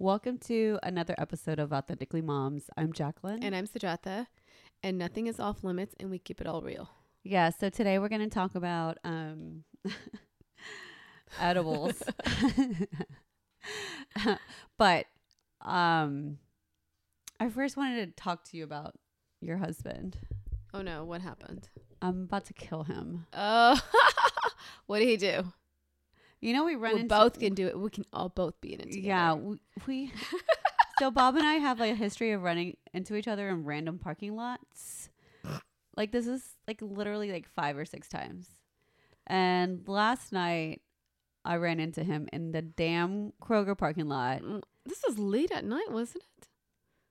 Welcome to another episode of Authentically Moms. I'm Jacqueline. And I'm Sujata, and nothing is off limits, and we keep it all real. yeah, so today we're going to talk about um, edibles. but um, I first wanted to talk to you about your husband. Oh no, what happened? I'm about to kill him. Oh, what did he do? You know, we run We both can do it. We can all both be in it together. Yeah, we, we so Bob and I have like a history of running into each other in random parking lots. Like this is like literally like five or six times. And last night I ran into him in the damn Kroger parking lot. Mm, This was late at night, wasn't it?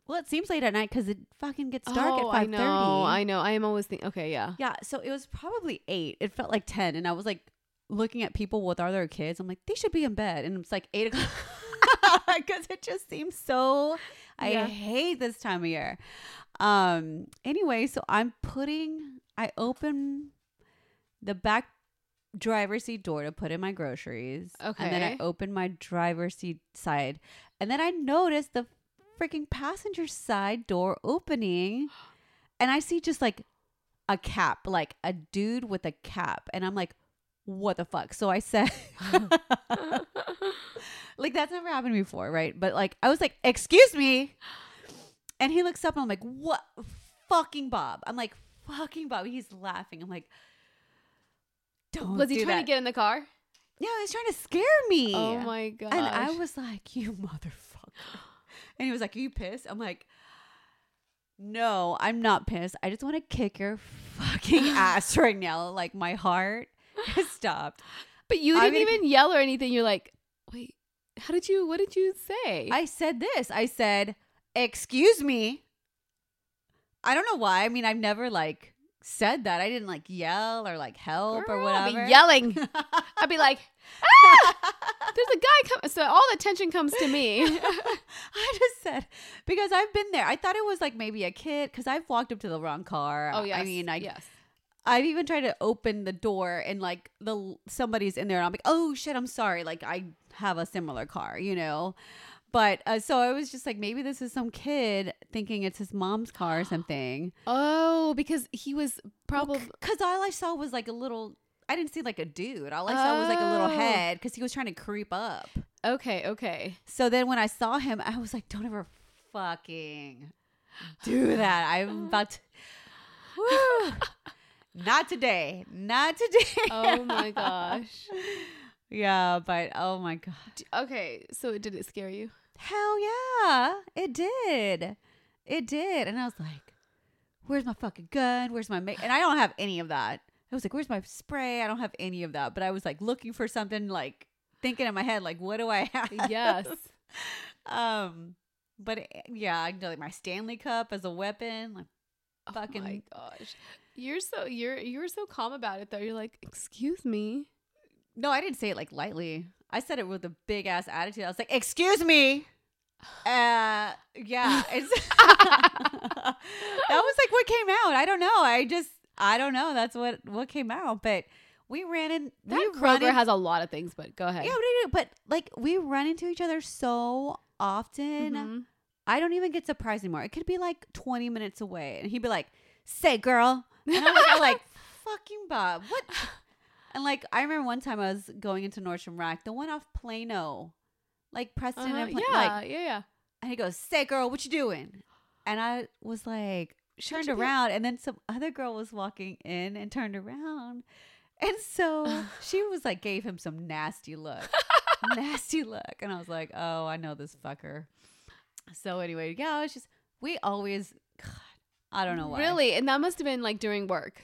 Well, it seems late at night because it fucking gets dark oh, at I five thirty. know. I know. I am always thinking. Okay, yeah. yeah, so it was probably eight. It felt like ten, and I was like looking at people with other kids. I'm like, they should be in bed, and it's like eight o'clock because it just seems so. I Yeah. hate this time of year. Um. Anyway, so I'm putting. I open the back driver's seat door to put in my groceries. Okay. And then I open my driver's seat side, and then I notice the freaking passenger side door opening, and I see just like a cap, like a dude with a cap, and I'm like, what the fuck? So I said, like that's never happened before, right? But like I was like, excuse me, and he looks up and I'm like, what, fucking Bob? I'm like, fucking Bob. He's laughing. I'm like, don't. was he do trying that. to get in the car? Yeah, he's trying to scare me. Oh my god! And I was like, you motherfucker. And he was like, are you pissed? I'm like, no, I'm not pissed. I just want to kick your fucking ass right now. Like my heart stopped. But you didn't gonna- even yell or anything. You're like, wait, how did you? What did you say? I said this. I said, excuse me. I don't know why. I mean, I've never like said that. I didn't like yell or like help or Girl, I'd whatever. be yelling. I'd be like, ah! There's a guy coming. So all the attention comes to me. I just said because I've been there. I thought it was like maybe a kid because I've walked up to the wrong car. oh yes. I mean, I yes. I've even tried to open the door and like the somebody's in there and I'm like, oh shit, I'm sorry. Like I have a similar car, you know. But uh, so I was just like, maybe this is some kid thinking it's his mom's car or something. Oh, because he was probably. Because all I saw was like a little. I didn't see like a dude. All I saw was like a little Oh. head because he was trying to creep up. Okay. Okay. So then when I saw him, I was like, don't ever fucking do that. I'm about to. Not today. Not today. Oh my gosh. yeah, but oh my God. Okay. So did it scare you? Hell yeah. It did. It did. And I was like, where's my fucking gun? Where's my make? And I don't have any of that. I was like, where's my spray? I don't have any of that. But I was like looking for something like thinking in my head, like, what do I have? Yes. um, but eh, yeah, I know like my Stanley Cup as a weapon. Like, Oh my gosh. You're so you're you're so calm about it though. You're like, excuse me. no, I didn't say it like lightly. I said it with a big ass attitude. I was like, "Excuse me." Uh, yeah, it's that was like what came out. I don't know. I just I don't know. That's what what came out. But we ran in. That we Kroger in, has a lot of things, but go ahead. yeah, we do, but like we run into each other so often. Mhm. I don't even get surprised anymore. It could be like 20 minutes away. And he'd be like, say, girl. And I'm like, like, fucking Bob. What? And like, I remember one time I was going into Nordstrom Rack, the one off Plano, like Preston Uh-huh. and Pla- Yeah, like, yeah, yeah. and he goes, say, girl, what you doing? And I was like, turned you be- around. And then some other girl was walking in and turned around. And so she was like, gave him some nasty look. nasty look. And I was like, oh, I know this fucker. So anyway, yeah, it's just we always God, I don't know why. Really? And that must have been like during work.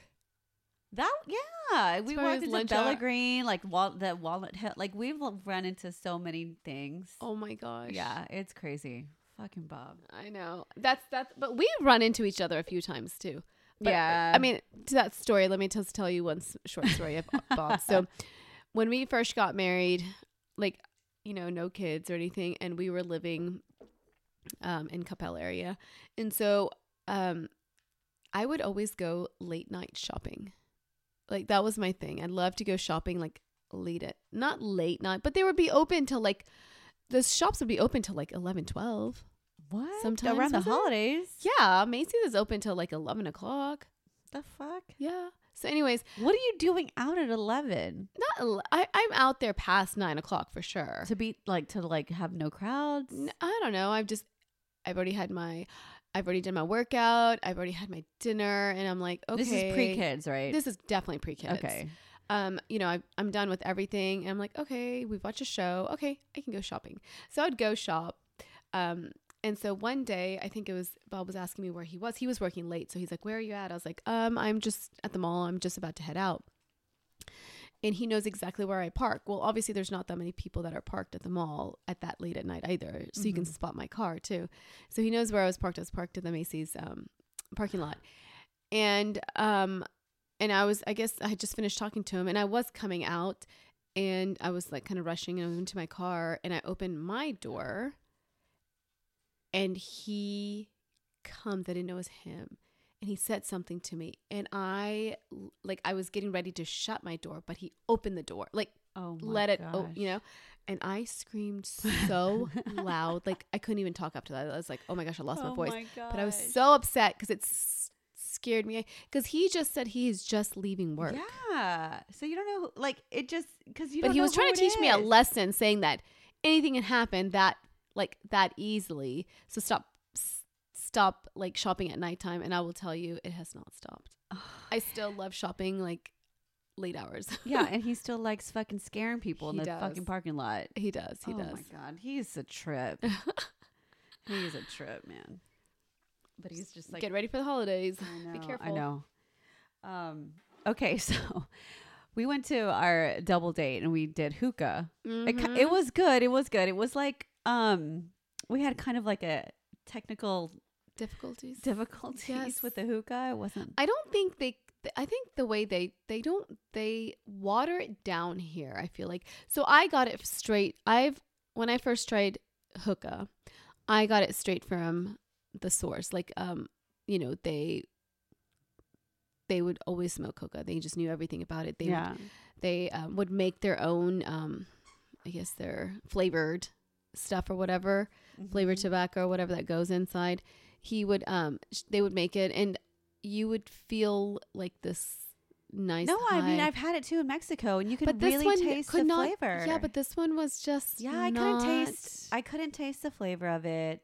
That yeah. We walked as into Bella Green, like wal- that Walnut Hill. Like we've run into so many things. Oh my gosh. yeah, it's crazy. Fucking Bob. I know. That's that's but we run into each other a few times too. But, Yeah. I mean, to that story, let me just tell you one short story of Bob. So, when we first got married, like, you know, no kids or anything, and we were living um, in Coppell area. And so, um, I would always go late night shopping. Like, that was my thing. I'd love to go shopping, like, late at, not late night, but they would be open till like the shops would be open till like 11, 12. What? Sometimes, around the was it? holidays. Yeah, Macy's is open till like 11 o'clock. The fuck? Yeah. So, anyways, What are you doing out at eleven? not ele- I, I'm out there past nine o'clock for sure. To be like to like have no crowds. I don't know. I've just, I've already had my, I've already done my workout. I've already had my dinner, and I'm like, okay, This is pre kids, right? This is definitely pre kids. okay. Um, you know, I, I'm done with everything, and I'm like, okay, we've watched a show. Okay, I can go shopping. So I'd go shop. Um, and so one day, I think it was Bob was asking me where he was. He was working late, so he's like, "Where are you at?" I was like, "Um, I'm just at the mall. I'm just about to head out." And he knows exactly where I park. Well, obviously, there's not that many people that are parked at the mall at that late at night either, so you can Mhm. spot my car too. So he knows where I was parked. I was parked in the Macy's um, parking lot, and um, and I was, I guess, I had just finished talking to him, and I was coming out, and I was like kind of rushing, and I went into my car, and I opened my door, and he comes. I didn't know it was him, and he said something to me, and I like I was getting ready to shut my door, but he opened the door, like Oh my let it, oh, you know. And I screamed so loud, like I couldn't even talk after that. I was like, "Oh my gosh, I lost my Oh voice." my But I was so upset because it scared me. Because he just said he's just leaving work. Yeah. So you don't know, like it just because you. but he was trying to teach me a lesson, saying that anything can happen that like that easily. So stop, stop like shopping at nighttime. And I will tell you, it has not stopped. I still love shopping like late hours. yeah, and he still likes fucking scaring people in the does. fucking parking lot. he does. He oh does. Oh my god, he's a trip. he's a trip, man. But he's just like Get ready for the holidays. Know, Be careful. I know. Um. Okay, so we went to our double date and we did hookah. It, ki- Mhm. it was good. It was good. It was like um we had kind of like a technical difficulties. difficulties Yes. with the hookah. It wasn't. I don't think they. I think the way they they don't they water it down here. I feel like so I got it straight. I've when I first tried hookah, I got it straight from the source. Like um, you know they they would always smoke hookah. They just knew everything about it. They yeah. would, they um, would make their own um, I guess their flavored stuff or whatever flavored Mhm. tobacco or whatever that goes inside he would um they would make it and you would feel like this nice No, I mean. I've had it too in Mexico, and you could but this really one taste could the not flavor. yeah but this one was just yeah, I couldn't taste. I couldn't taste the flavor of it.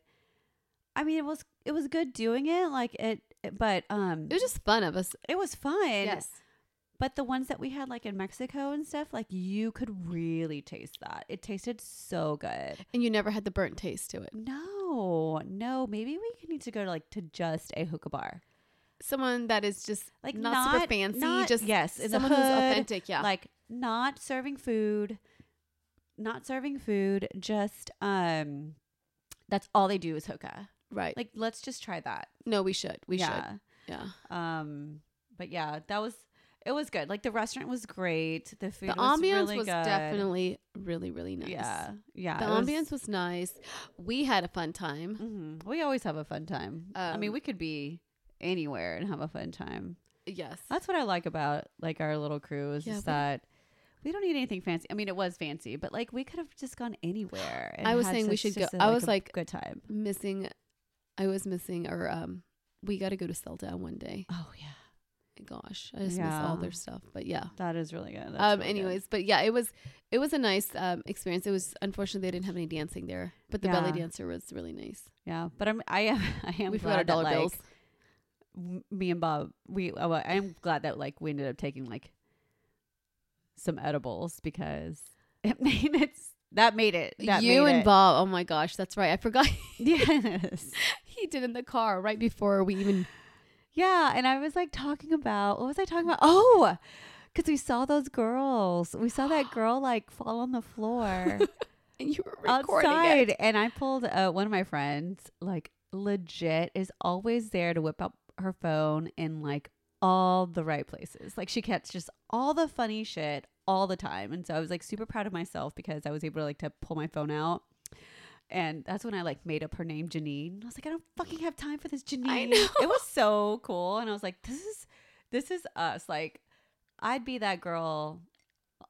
I mean, it was it was good doing it, like it, it- but um, it was just fun of us it was fun. yes But the ones that we had like in Mexico and stuff, like you could really taste that. It tasted so good. and you never had the burnt taste to it No, no, maybe we need to go to like to just a hookah bar. someone that is just Like not, not super fancy not- just yes, in someone who's authentic yeah Like not serving food, not serving food, just um that's all they do is hookah. right Like let's just try that. no we should we yeah. should yeah Um but yeah, that was it was good. Like the restaurant was great. The food the was ambience really was good. definitely really really nice Yeah. Yeah. the it was- ambience was nice we had a fun time Mhm. We always have a fun time. I mean, Um, we could be anywhere and have a fun time. yes That's what I like about like our little crew is Yeah, just we- that we don't need anything fancy. I mean, it was fancy, but like we could have just gone anywhere. and I was saying we should go- a, I was a like- good time. missing I was missing or um we got to go to Selda one day. Oh yeah, Gosh, I just miss all their stuff. But yeah. that is really good. That's Um really good. anyways, but yeah, it was it was a nice um experience. It was unfortunately they didn't have any dancing there, but the belly dancer was really nice. yeah, but I'm I am I am we forgot our that, dollar like, bills. m- me and Bob, we oh, well, I am glad that like we ended up taking like some edibles because it made it that made it. That you made and it. Bob. Oh my gosh, that's right. I forgot Yes. he did in the car right before we even Yeah, and I was like talking about what was I talking about? Oh, because we saw those girls. We saw that girl like fall on the floor and you were recording outside, it. and I pulled uh, one of my friends. Like legit is always there to whip up her phone in like all the right places. Like she catches just all the funny shit all the time, and so I was like super proud of myself because I was able to like to pull my phone out. And that's when I like made up her name, Janine. I was like, I don't fucking have time for this, Janine. It was so cool, and I was like, this is this is us. Like, I'd be that girl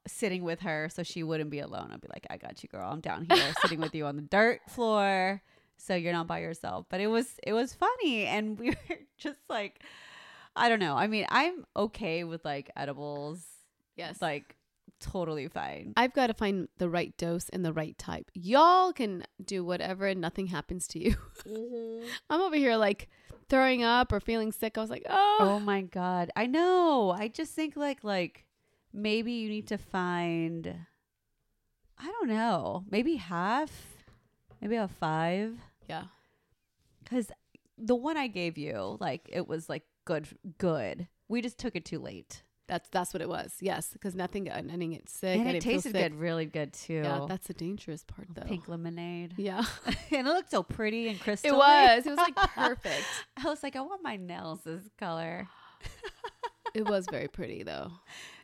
sitting with her so she wouldn't be alone. I'd be like, I got you, girl. I'm down here sitting with you on the dirt floor. So you're not by yourself. But it was it was funny and we were just like I don't know. I mean, I'm okay with like edibles. Yes. Like totally fine. I've got to find the right dose and the right type. Y'all can do whatever and nothing happens to you. Mm-hmm. I'm over here like throwing up or feeling sick. I was like, oh, Oh my god. I know. I just think like like maybe you need to find I don't know. Maybe half. Maybe a 5 yeah. cuz the one I gave you like it was like good good. We just took it too late. That's that's what it was. Yes, because nothing. I didn't get sick. and it tasted good, really good too. Yeah, that's the dangerous part though. pink lemonade. Yeah, and it looked so pretty and crystal. it was. It was like perfect. I was like, I want my nails this color. it was very pretty though.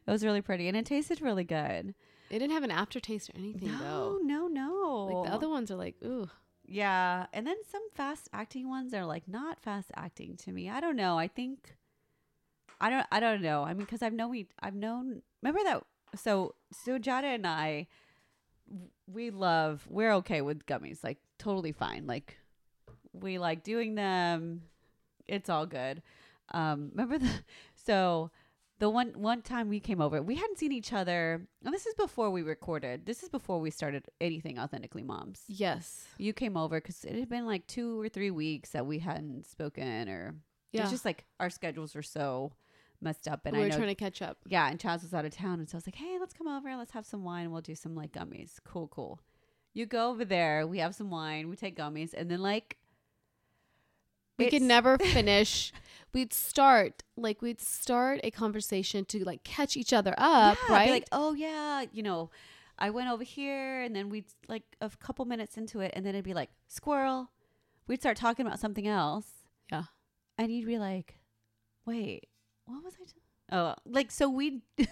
It was really pretty and it tasted really good. It didn't have an aftertaste or anything no, though. no, no. Like the other ones are like, ooh. Yeah, and then some fast acting ones are like not fast acting to me. I don't know. I think I don't I don't know. I mean cuz I've known we I've known remember that so Sujata and I we love we're okay with gummies. Like totally fine. Like we like doing them. It's all good. Um remember the so the one one time we came over, we hadn't seen each other. And this is before we recorded. This is before we started anything authentically moms Yes. you came over because it had been like two or three weeks that we hadn't spoken or Yeah. it's just like our schedules were so messed up and we I were know trying to catch up. yeah and Chaz was out of town and so I was like hey let's come over let's have some wine we'll do some like gummies cool cool you go over there we have some wine we take gummies and then like We could never finish. We'd start like we'd start a conversation to like catch each other up, Yeah, be right? like oh yeah you know I went over here and then we'd like a couple minutes into it and then it'd be like squirrel we'd start talking about something else Yeah. and you'd be like wait what was I t- oh like so we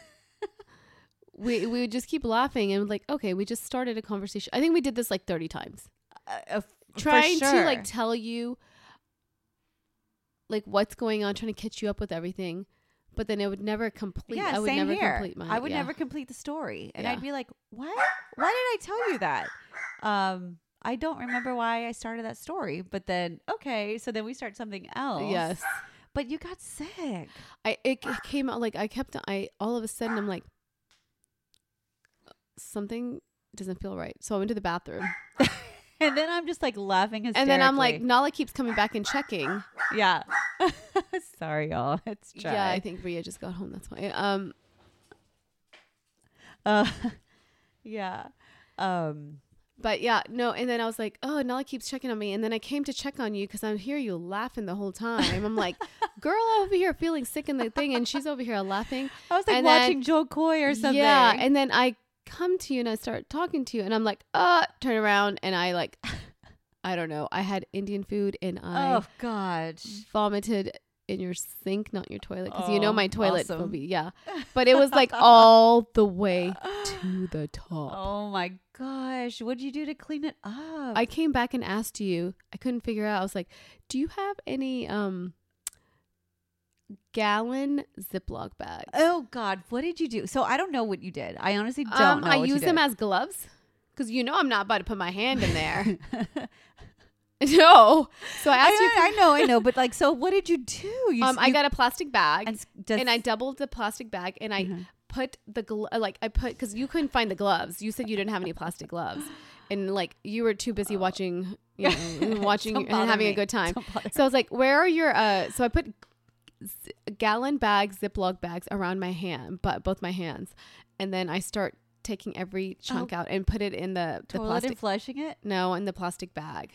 we we would just keep laughing and like, okay, we just started a conversation. I think we did this like thirty times. uh, for trying to like tell you like what's going on, trying to catch you up with everything. But then it would never complete. yeah, I would same never here. complete mine. I would yeah. never complete the story, and Yeah. I'd be like, "What? Why did I tell you that?" Um, I don't remember why I started that story, but then okay, so then we start something else. Yes, but you got sick. I it, it came out like I kept. I all of a sudden I'm like something doesn't feel right. So I went to the bathroom, And then I'm just like laughing hysterically. and then I'm like, Nala keeps coming back and checking. yeah. Sorry, y'all. It's dry. Yeah, I think Ria just got home. That's why. Um, Uh, yeah. Um. But yeah, no. And then I was like, oh, Nala keeps checking on me. And then I came to check on you because I hear you laughing the whole time. I'm like, girl over here feeling sick in the thing, and she's over here laughing. I was like And then- watching Jo Koy or something. Yeah. And then I come to you and I start talking to you, and I'm like, uh, turn around, and I like, I don't know. I had Indian food, and I oh God. vomited in your sink, not your toilet, because you know Oh, my toilet awesome. be yeah. But it was like all the way to the top. Oh my gosh. What did you do to clean it up? I came back and asked you. I couldn't figure out. I was like, "Do you have any um gallon Ziploc bags?" oh God. What did you do? So I don't know what you did. I honestly don't um, know. I use them as gloves because you know I'm not about to put my hand in there. no. So I I, asked you. I know, I know, but like, so what did you do? You, um, s- I you- got a plastic bag and, does, and I doubled the plastic bag and I Mhm. put the glo- uh, like I put because you couldn't find the gloves. You said you didn't have any plastic gloves, and like you were too busy watching, you know, watching and having a good time. So I was like, "Where are your?" uh So I put z- gallon bags, Ziploc bags around my hand, but both my hands, and then I start taking every chunk out and put it in the the Toilet plastic. and flushing it. no, in the plastic bag.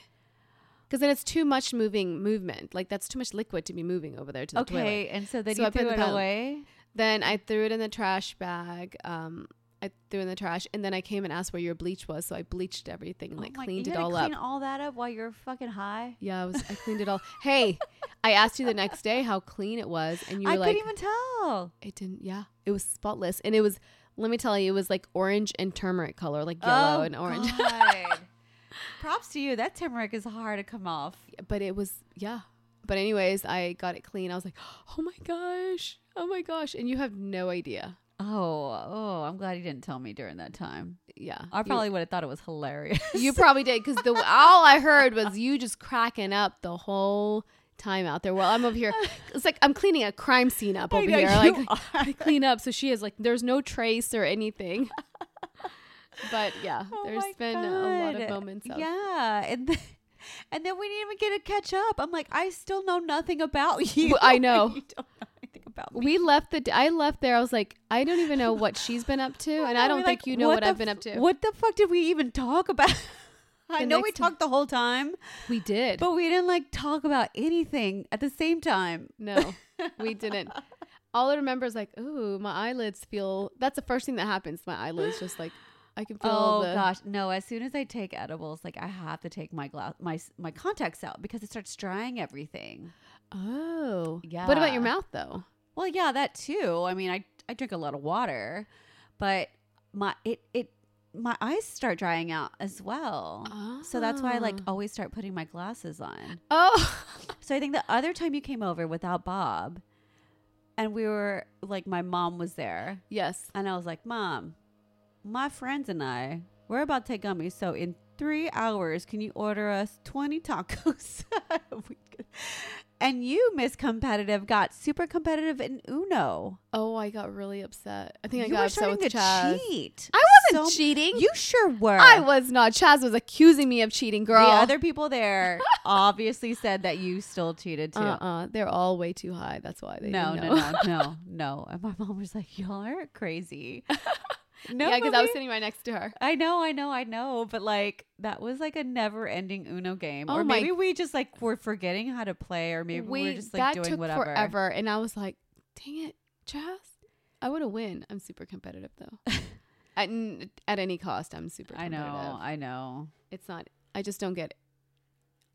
Because then it's too much moving movement. Like that's too much liquid to be moving over there to the toilet. Okay, and so then So you I threw the it pal- away. Then I threw it in the trash bag. Um, I threw in the trash, and then I came and asked where your bleach was. So I bleached everything and like oh my, cleaned it all up. clean all that up while you're fucking high. yeah, I was. I cleaned it all. hey, I asked you the next day how clean it was, and you I were like, I couldn't even tell. "It didn't." Yeah, it was spotless, and it was. Let me tell you, it was like orange and turmeric color, like yellow oh, and orange. Props to you. That turmeric is hard to come off. but it was yeah. But anyways, I got it clean. I was like, "Oh my gosh, oh my gosh!" And you have no idea. Oh, oh, I'm glad he didn't tell me during that time. Yeah, I probably would have thought it was hilarious. You probably did because the all I heard was you just cracking up the whole time out there. Well, I'm over here. It's like I'm cleaning a crime scene up over know here. you Like are. I clean up, so she is like, there's no trace or anything. but yeah, Oh there's been a lot of moments. Of, Yeah, and then, and then we didn't even get to catch up. I'm like, I still know nothing about you. Well, I know. you don't know anything about me. We left the. I left there. I was like, I don't even know what she's been up to, and I don't think like, you know what what I've been up to. What the fuck did we even talk about? I know we talked the whole time, We did. but we didn't like talk about anything at the same time. No, we didn't. All I remember is like, ooh, my eyelids feel. That's the first thing that happens. My eyelids just like, I can feel. Oh the, gosh, no! As soon as I take edibles, like I have to take my glass, my my contacts out because it starts drying everything. Oh, yeah. What about your mouth though? Well, yeah, that too. I mean, I I drink a lot of water, but my it it my eyes start drying out as well. Oh. So that's why I like Ah. always start putting my glasses on. Oh, So I think the other time you came over without Bob, and we were like, my mom was there, yes. and I was like, Mom, my friends and I, we're about to take gummies. So in three hours, can you order us 20 tacos? And you, Miss Competitive, got super competitive in Uno. Oh, I got really upset. I think I you got upset with to Chaz. cheat. I wasn't So- cheating. You sure were. I was not. Chaz was accusing me of cheating, girl. The other people there obviously said that you still cheated too. uh-uh, they're all way too high. That's why they no, no, no, no, no. And my mom was like, "Y'all are crazy." No, yeah, because I was sitting right next to her. I know, I know, I know, but like that was like a never-ending Uno game, Oh or my- maybe we just like were forgetting how to play, or maybe we, we are just like that doing took whatever. forever, and I was like, "Dang it, Chaz! I would have win." I'm super competitive though. at, at any cost, I'm super. I know, I know. It's not. I just don't get.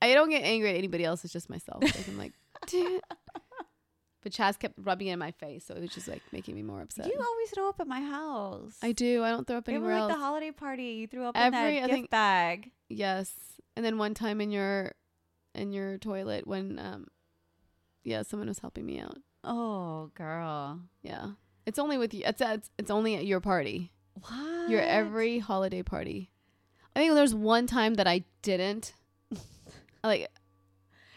I don't get angry at anybody else. It's just myself. Like, I'm like. But Chaz kept rubbing it in my face, so it was just like making me more upset. You always throw up at my house. I do. I don't throw up anywhere like else. the holiday party, you threw up Every- in I that gift think- bag. yes, and then one time in your, in your toilet when um, yeah, someone was helping me out. Oh, girl. Yeah, it's only with you. It's it's, it's only at your party. What? Your every holiday party. I think there's one time that I didn't. like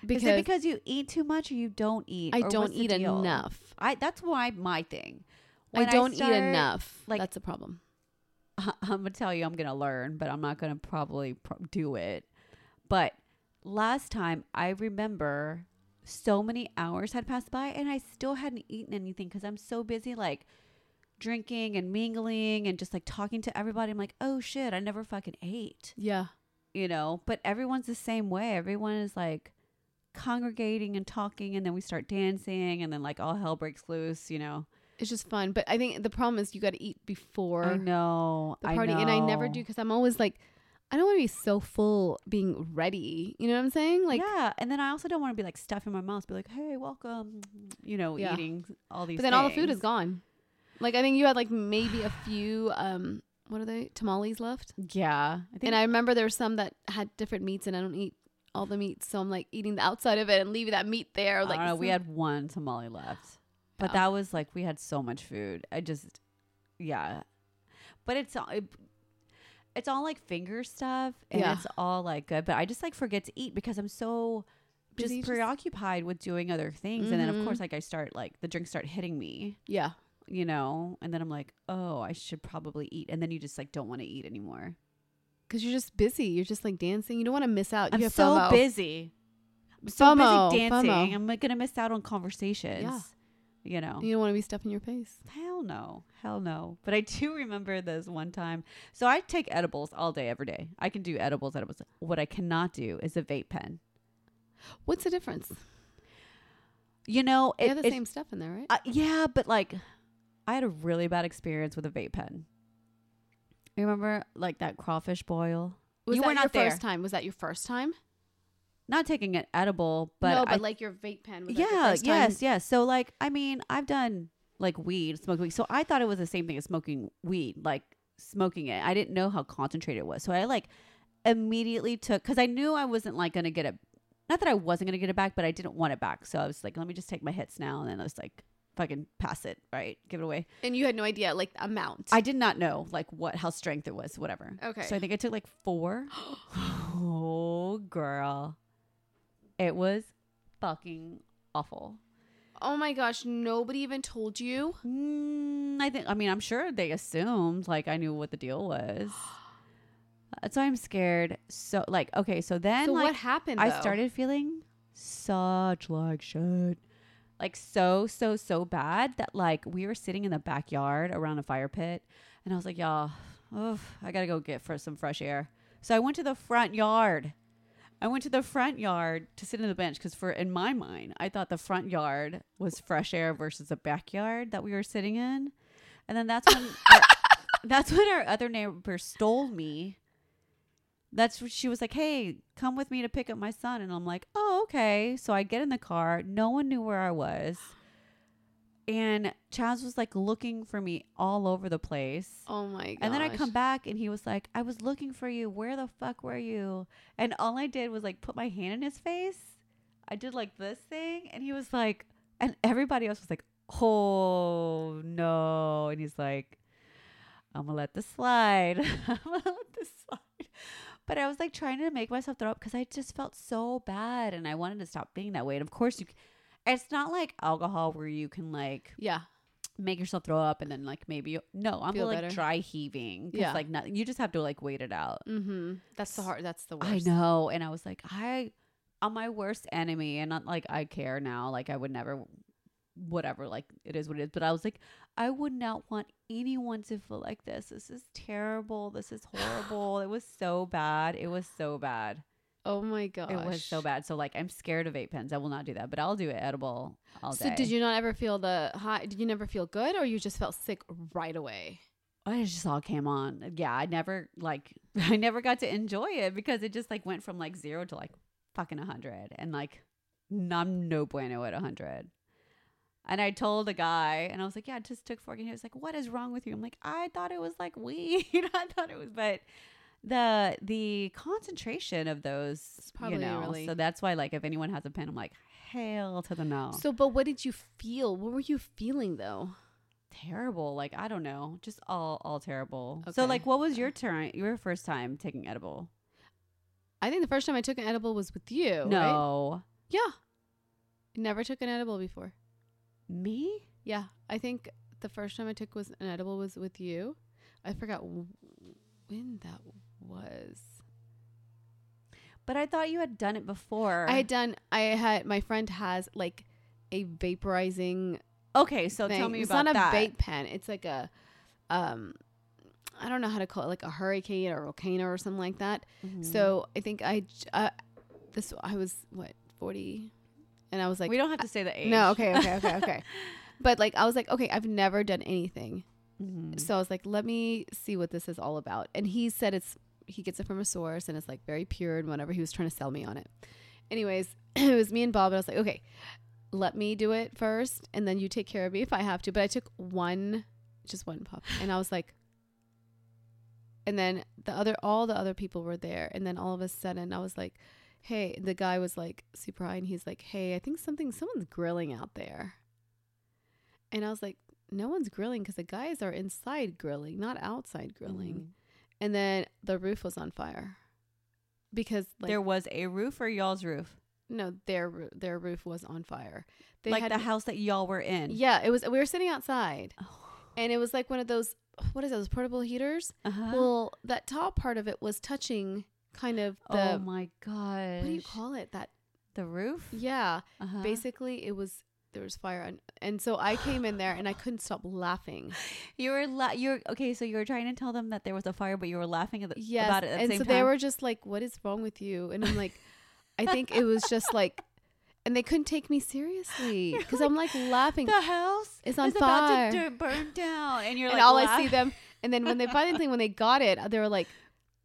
because, Is it because you eat too much or you don't eat? I don't eat enough. I that's why my thing. I don't start- eat enough. like- That's a problem. I'm gonna tell you, I'm gonna learn, but I'm not gonna probably pro- do it. But last time, I remember so many hours had passed by, and I still hadn't eaten anything because I'm so busy, like drinking and mingling and just like talking to everybody. I'm like, oh shit, I never fucking ate, Yeah. you know. But everyone's the same way. Everyone is like congregating and talking, and then we start dancing, and then like all hell breaks loose, you know. It's just fun. But I think the problem is you got to eat before I know the party. And I never do because I'm always like, I don't want to be so full being ready. You know what I'm saying? Like, yeah, and then I also don't want to be like stuffing my mouth, be like, "Hey, welcome," you know, Yeah. eating all these. but then all the food is gone. Like, I think you had like maybe a few, um, what are they? Tamales left. Yeah, I think And I remember there were some that had different meats and I don't eat all the meat, So I'm like eating the outside of it and leaving that meat there. Like, know, we mm. had one tamale left, but Yeah. that was like we had so much food. I just, yeah, but it's all. It, it's all like finger stuff and Yeah. it's all like good, but I just like forget to eat because I'm so just Busy, just- preoccupied with doing other things. And then of course mm-hmm. like I start like the drinks start hitting me, yeah. you know, and then I'm like, oh, I should probably eat. And then you just like don't want to eat anymore. Cause you're just busy. You're just like dancing. You don't want to miss out. You I'm so FOMO. busy. I'm so FOMO, busy dancing. FOMO. I'm like, gonna miss out on conversations. Yeah. You know. You don't want to be stuffing your face. Hell no. Hell no. But I do remember this one time. So I take edibles all day, every day. I can do edibles, edibles. What I cannot do is a vape pen. What's the difference? You know, have the it- same stuff in there, right? uh, yeah, but like, I had a really bad experience with a vape pen. Remember like that crawfish boil? Was you that were your not there. first time? Was that your first time? Not taking an edible, but no, I but like your vape pen. Was yeah, first time? yes, yes. So like, I mean, I've done like weed, smoked weed. So I thought it was the same thing as smoking weed, like smoking it. I didn't know how concentrated it was. So I like immediately took because I knew I wasn't like gonna get it. Not that I wasn't gonna get it back, but I didn't want it back. So I was like, let me just take my hits now, and then I was like, fucking pass it, right? Give it away. And you had no idea, like amount. I did not know like what how strength it was, whatever. Okay. So I think I took like four. oh girl. It was fucking awful. oh my gosh, nobody even told you. Mm, I think I mean I'm sure they assumed like I knew what the deal was. So I'm scared. So like okay, so then so like what happened? I started feeling such like shit. Like so, so, so bad that like we were sitting in the backyard around a fire pit and I was like, y'all, oh, I gotta go get for some fresh air. So I went to the front yard. I went to the front yard to sit in the bench because for in my mind, I thought the front yard was fresh air versus the backyard that we were sitting in. And then that's when our, that's when our other neighbor stole me. That's what she was like, "Hey, come with me to pick up my son." And I'm like, "Oh, okay." So I get in the car. No one knew where I was. And Chaz was like looking for me all over the place. Oh my god. And then I come back and he was like, I was looking for you. Where the fuck were you? And all I did was like put my hand in his face. I did like this thing. And he was like, and everybody else was like, oh no. And he's like, I'm going to let this slide. I'm going to let this slide. But I was like trying to make myself throw up because I just felt so bad and I wanted to stop being that way. And of course, you, it's not like alcohol where you can like Yeah. make yourself throw up and then like maybe you, no i'm Feel like better. dry heaving Yeah. like nothing you just have to like wait it out Mm-hmm. That's the hard. That's the worst. i know and i was like i i'm my worst enemy and not like i care now like i would never whatever like it is what it is but i was like i would not want anyone to feel like this this is terrible this is horrible it was so bad it was so bad Oh my gosh. it was so bad so like i'm scared of vape pens i will not do that but i'll do it edible all day So did you not ever feel the high? Did you never feel good, or you just felt sick right away? It just all came on. Yeah, I never like I never got to enjoy it because it just like went from like zero to like fucking a hundred, and like I'm no bueno at a hundred. And I told a guy, and I was like, "Yeah, I just took four." And he was like, "What is wrong with you?" I'm like, "I thought it was like weed. I thought it was, but the the concentration of those, you know. really- So that's why, like, if anyone has a pen, I'm like, hail to the no. So, but what did you feel? What were you feeling though? terrible. Like I don't know, just all all terrible. So like, what was uh. your turn? Your first time taking edible? I think the first time I took an edible was with you. right? No, Yeah. Never took an edible before. Me. Yeah. I think the first time I took was an edible was with you. I forgot w- when that was. But I thought you had done it before. I had done. I had my friend has like a vaporizing. okay, so thing. tell me it's about not a vape pen. It's like a, um, I don't know how to call it, like a hurricane or a volcano or something like that. Mhm. So I think I, uh, this I was what forty, and I was like, we don't have to say the age. no, okay, okay, okay, okay. But like I was like, okay, I've never done anything. Mhm. So I was like, let me see what this is all about. And he said it's he gets it from a source and it's like very pure and whatever. He was trying to sell me on it. Anyways, it was me and Bob, and I was like, okay, let me do it first, and then you take care of me if I have to. But I took one, just one puff, and I was like, and then the other, all the other people were there, and then all of a sudden I was like, hey, the guy was like super high, and he's like, hey, I think something, someone's grilling out there, and I was like no one's grilling because the guys are inside grilling, not outside grilling. Mhm. And then the roof was on fire because like there was a roof or y'all's roof, no, their their roof was on fire. They like had the house that y'all were in. yeah, it was. We were sitting outside, Oh. and it was like one of those what is those portable heaters? Uh-huh. Well, that top part of it was touching kind of the oh my god. what do you call it? That the roof? yeah, Uh-huh. basically it was there was fire on, and so I came in there and I couldn't stop laughing. You were la- you're okay. So you were trying to tell them that there was a fire, but you were laughing at the, yes, about it at the and same so time. they were just like, "What is wrong with you?" And I'm like, I think it was just like, and they couldn't take me seriously because I'm like laughing. the house It's on is fire. about to burn down, and you're and like, all I see them, and then when they finally when they got it, they were like,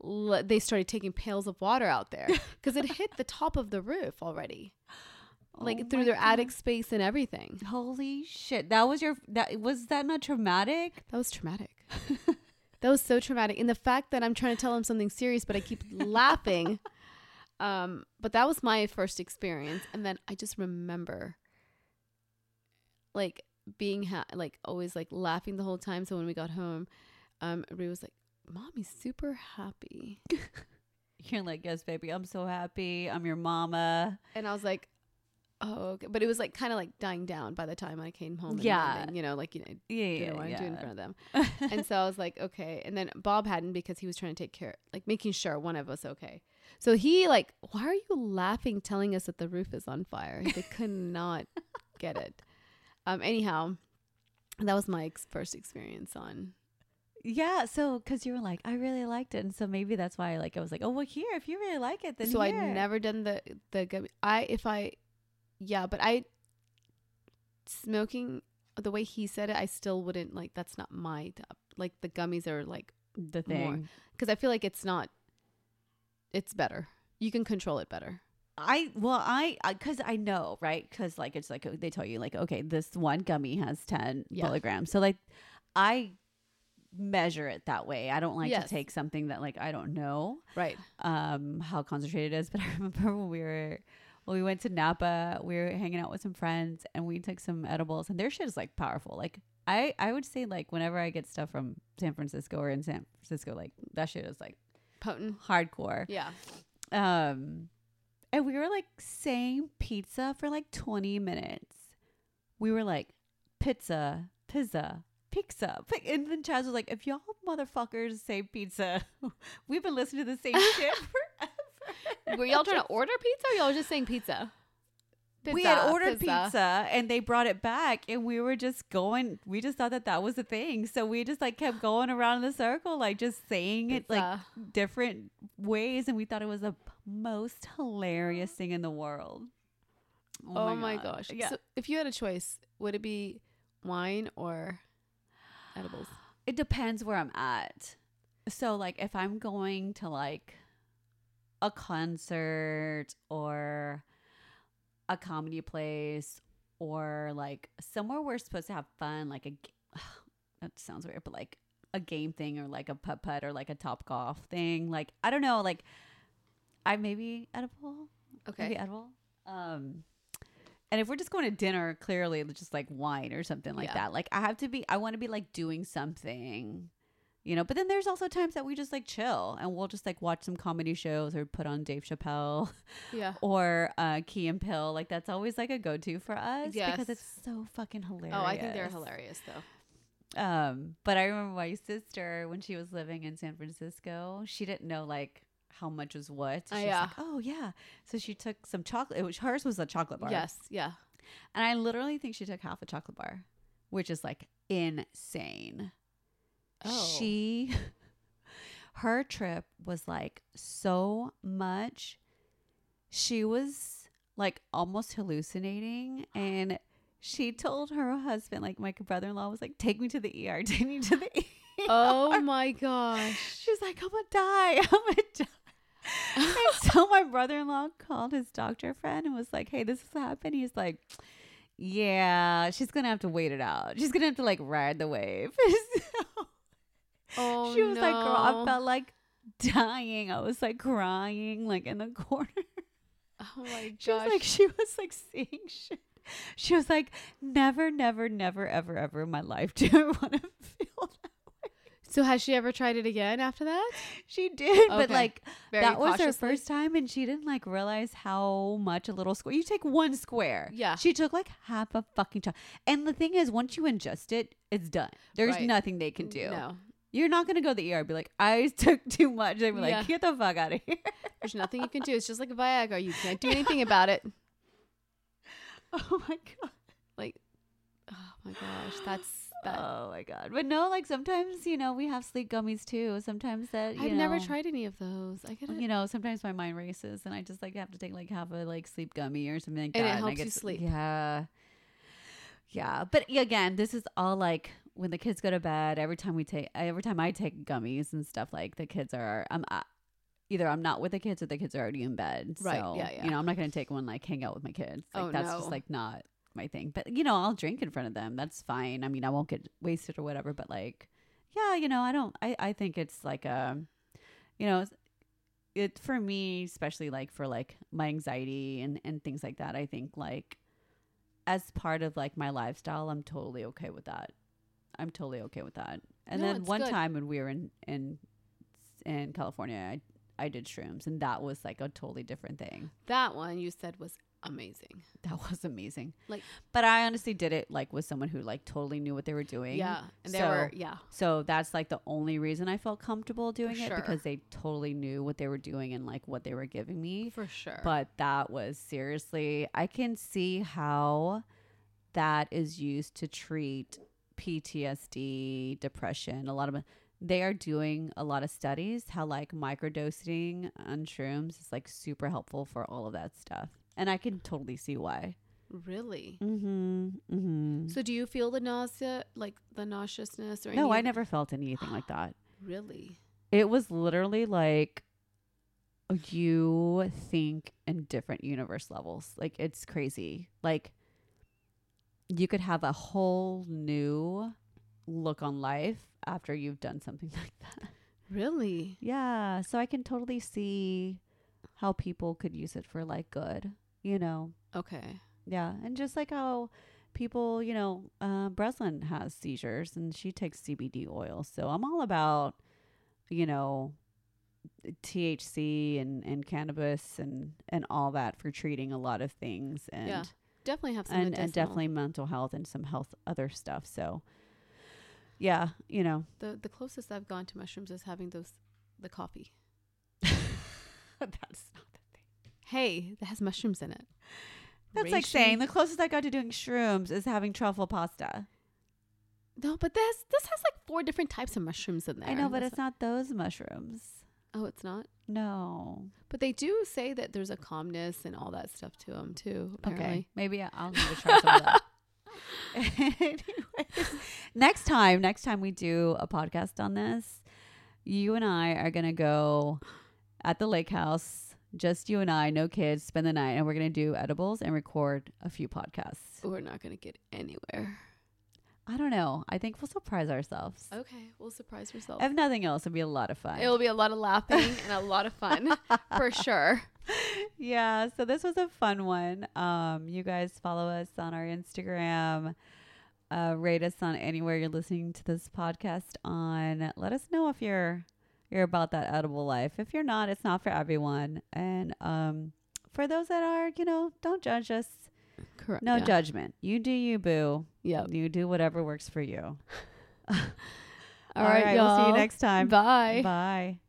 l- they started taking pails of water out there because it hit the top of the roof already, like Oh through their God. attic space and everything. Holy shit! That was your that was that not traumatic? That was traumatic. that was so traumatic, and the fact that I'm trying to tell them something serious, but I keep laughing. Um, but that was my first experience, and then I just remember, like, being ha- like always like laughing the whole time. So when we got home, um, Rhea was like, "Mommy's super happy," You're like, yes, baby, I'm so happy. I'm your mama. and I was like, "Oh," okay. but it was like kind of like dying down by the time I came home. Yeah. you know, like you know, Yeah, yeah, want to do it in front of them. and so I was like, okay. And then Bob hadn't because he was trying to take care, like making sure one of us okay. So he like, why are you laughing, telling us that the roof is on fire? They could not get it. Um. Anyhow, that was my ex- first experience on. Yeah, so because you were like, I really liked it, and so maybe that's why, like, I was like, oh well, here, if you really like it, then so I'd never done the the gummy. I if I, yeah, but I smoking the way he said it, I still wouldn't like. That's not my. Like the gummies are like the more. thing. because I feel like it's not. It's better. You can control it better. I well, I because I, know right because like it's like they tell you like okay, this one gummy has ten Yeah. milligrams, so like I measure it that way. I don't like Yes. to take something that like I don't know Right. um how concentrated it is. But I remember when we were when we went to Napa, we were hanging out with some friends and we took some edibles, and their shit is like powerful. Like I I would say like whenever I get stuff from San Francisco or in San Francisco, like that shit is like Potent. hardcore. Yeah. Um, and we were like saying pizza for like 20 minutes. We were like, pizza, pizza, pizza. pi- And then Chaz was like, if y'all motherfuckers say pizza, we've been listening to the same shit forever. Were y'all trying to order pizza or y'all were just saying pizza? we had ordered pizza. and they brought it back and we were just going we just thought that that was the thing so we just like kept going around in the circle like just saying it like different ways and we thought it was the most hilarious thing in the world Oh, oh my, God. gosh. yeah So if you had a choice, would it be wine or edibles? it depends where i'm at so like if i'm going to like a concert or a comedy place or like somewhere we're supposed to have fun like a g- that sounds weird but like a game thing or like a putt putt or like a top golf thing like i don't know like i maybe edible Okay. maybe edible um and if we're just going to dinner clearly just like wine or something like Yeah. that like i have to be i want to be like doing something you know but then there's also times that we just like chill and we'll just like watch some comedy shows or put on dave chappelle Yeah. or uh Key and Peele like that's always like a go-to for us because it's so fucking hilarious Oh, I think they're hilarious though. um but i remember my sister when she was living in san francisco she didn't know like how much was what Oh, yeah. like oh yeah so she took some chocolate it was hers was a chocolate bar Yes. Yeah. and i literally think she took half a chocolate bar which is like insane Oh. she her trip was like so much she was like almost hallucinating and she told her husband like my brother-in-law was like take me to the er take me to the er Oh my gosh. she's like i'm gonna die i'm gonna die and so my brother-in-law called his doctor friend and was like hey this has happened he's like yeah she's gonna have to wait it out she's gonna have to like ride the wave Oh she was no. like, girl, I felt like dying. I was like crying, like in the corner. Oh my gosh. She was like, she was like seeing shit. She was like, never, never, never, ever, ever in my life do I want to. So has she ever tried it again after that? She did, but like Very that was her first time, and she didn't like realize how much a little square. You take one square. Yeah. She took like half a fucking chunk. And the thing is, once you ingest it, it's done. There's Right. nothing they can do. No. You're not gonna go to the ER and be like, I took too much. They'd be like, Yeah. get the fuck out of here. There's nothing you can do. It's just like a Viagra. You can't do anything about it. Oh my god. Oh my gosh, that's that. Oh my god. But no, like sometimes, you know, we have sleep gummies too. Sometimes that you I've never tried any of those. I get. You know, sometimes my mind races and I just like have to take like half a like sleep gummy or something like And it that. I helps get you sleep. Yeah. Yeah. But again, this is all like when the kids go to bed, every time we take every time I take gummies and stuff like the kids are I'm uh, either I'm not with the kids or the kids are already in bed. Right, So, yeah, yeah. You know, I'm not gonna take one like hang out with my kids. Like Oh, that's no. just like not my thing. But you know, I'll drink in front of them. That's fine. I mean, I won't get wasted or whatever, but like yeah, you know, I don't I I think it's like a you know, it for me, especially like for like my anxiety and and things like that, I think like as part of like my lifestyle, I'm totally okay with that. I'm totally okay with that. And No, then one good. time when we were in in in California, I I did shrooms, and that was like a totally different thing. That one you said was amazing. That was amazing. Like- but I honestly did it like with someone who like totally knew what they were doing. Yeah, and they So- were yeah. So that's like the only reason I felt comfortable doing it because they totally knew what they were doing and like what they were giving me. For sure. But that was seriously, I can see how that is used to treat PTSD, depression. A lot of they are doing a lot of studies how like microdosing on shrooms is like super helpful for all of that stuff. And I can totally see why. really. Mm-hmm. Mm-hmm. So do you feel the nausea, like the nauseousness or No, I never felt anything like that. Really? It was literally like you think in different universe levels. Like it's crazy. Like you could have a whole new look on life after you've done something like that. Really? Yeah, so I can totally see how people could use it for like good, you know. Okay. Yeah, and just like how people, you know, uh, Breslin has seizures and she takes CBD oil. So I'm all about, you know, THC and, and cannabis and, and all that for treating a lot of things and Yeah, Definitely have some and, and definitely mental health and some health other stuff. So yeah, you know, the the closest I've gone to mushrooms is having those the coffee. that's not. Hey, that has mushrooms in it. That's like saying the closest I got to doing shrooms is having truffle pasta. no, but this this has like four different types of mushrooms in there. I know, but That's it's not those mushrooms. oh, it's not. No. But they do say that there's a calmness and all that stuff to them too. Apparently. Okay, maybe I'll need to try some of that. Anyways, next time, next time we do a podcast on this, you and I are gonna go at the lake house, just you and I, no kids, spend the night, and we're gonna do edibles and record a few podcasts. We're not gonna get anywhere. I don't know. I think we'll surprise ourselves. Okay, we'll surprise ourselves. If nothing else, it'll be a lot of fun. It will be a lot of laughing and a lot of fun for sure. yeah, so this was a fun one. Um, you guys follow us on our Instagram. Uh, rate us on anywhere you're listening to this podcast on. Let us know if you're you're about that edible life. If you're not, it's not for everyone. And um, for those that are, you know, don't judge us. Correct. No yeah. judgment. You do you, boo. Yep. You do whatever works for you. All right, y'all. We'll see you next time. Bye. Bye.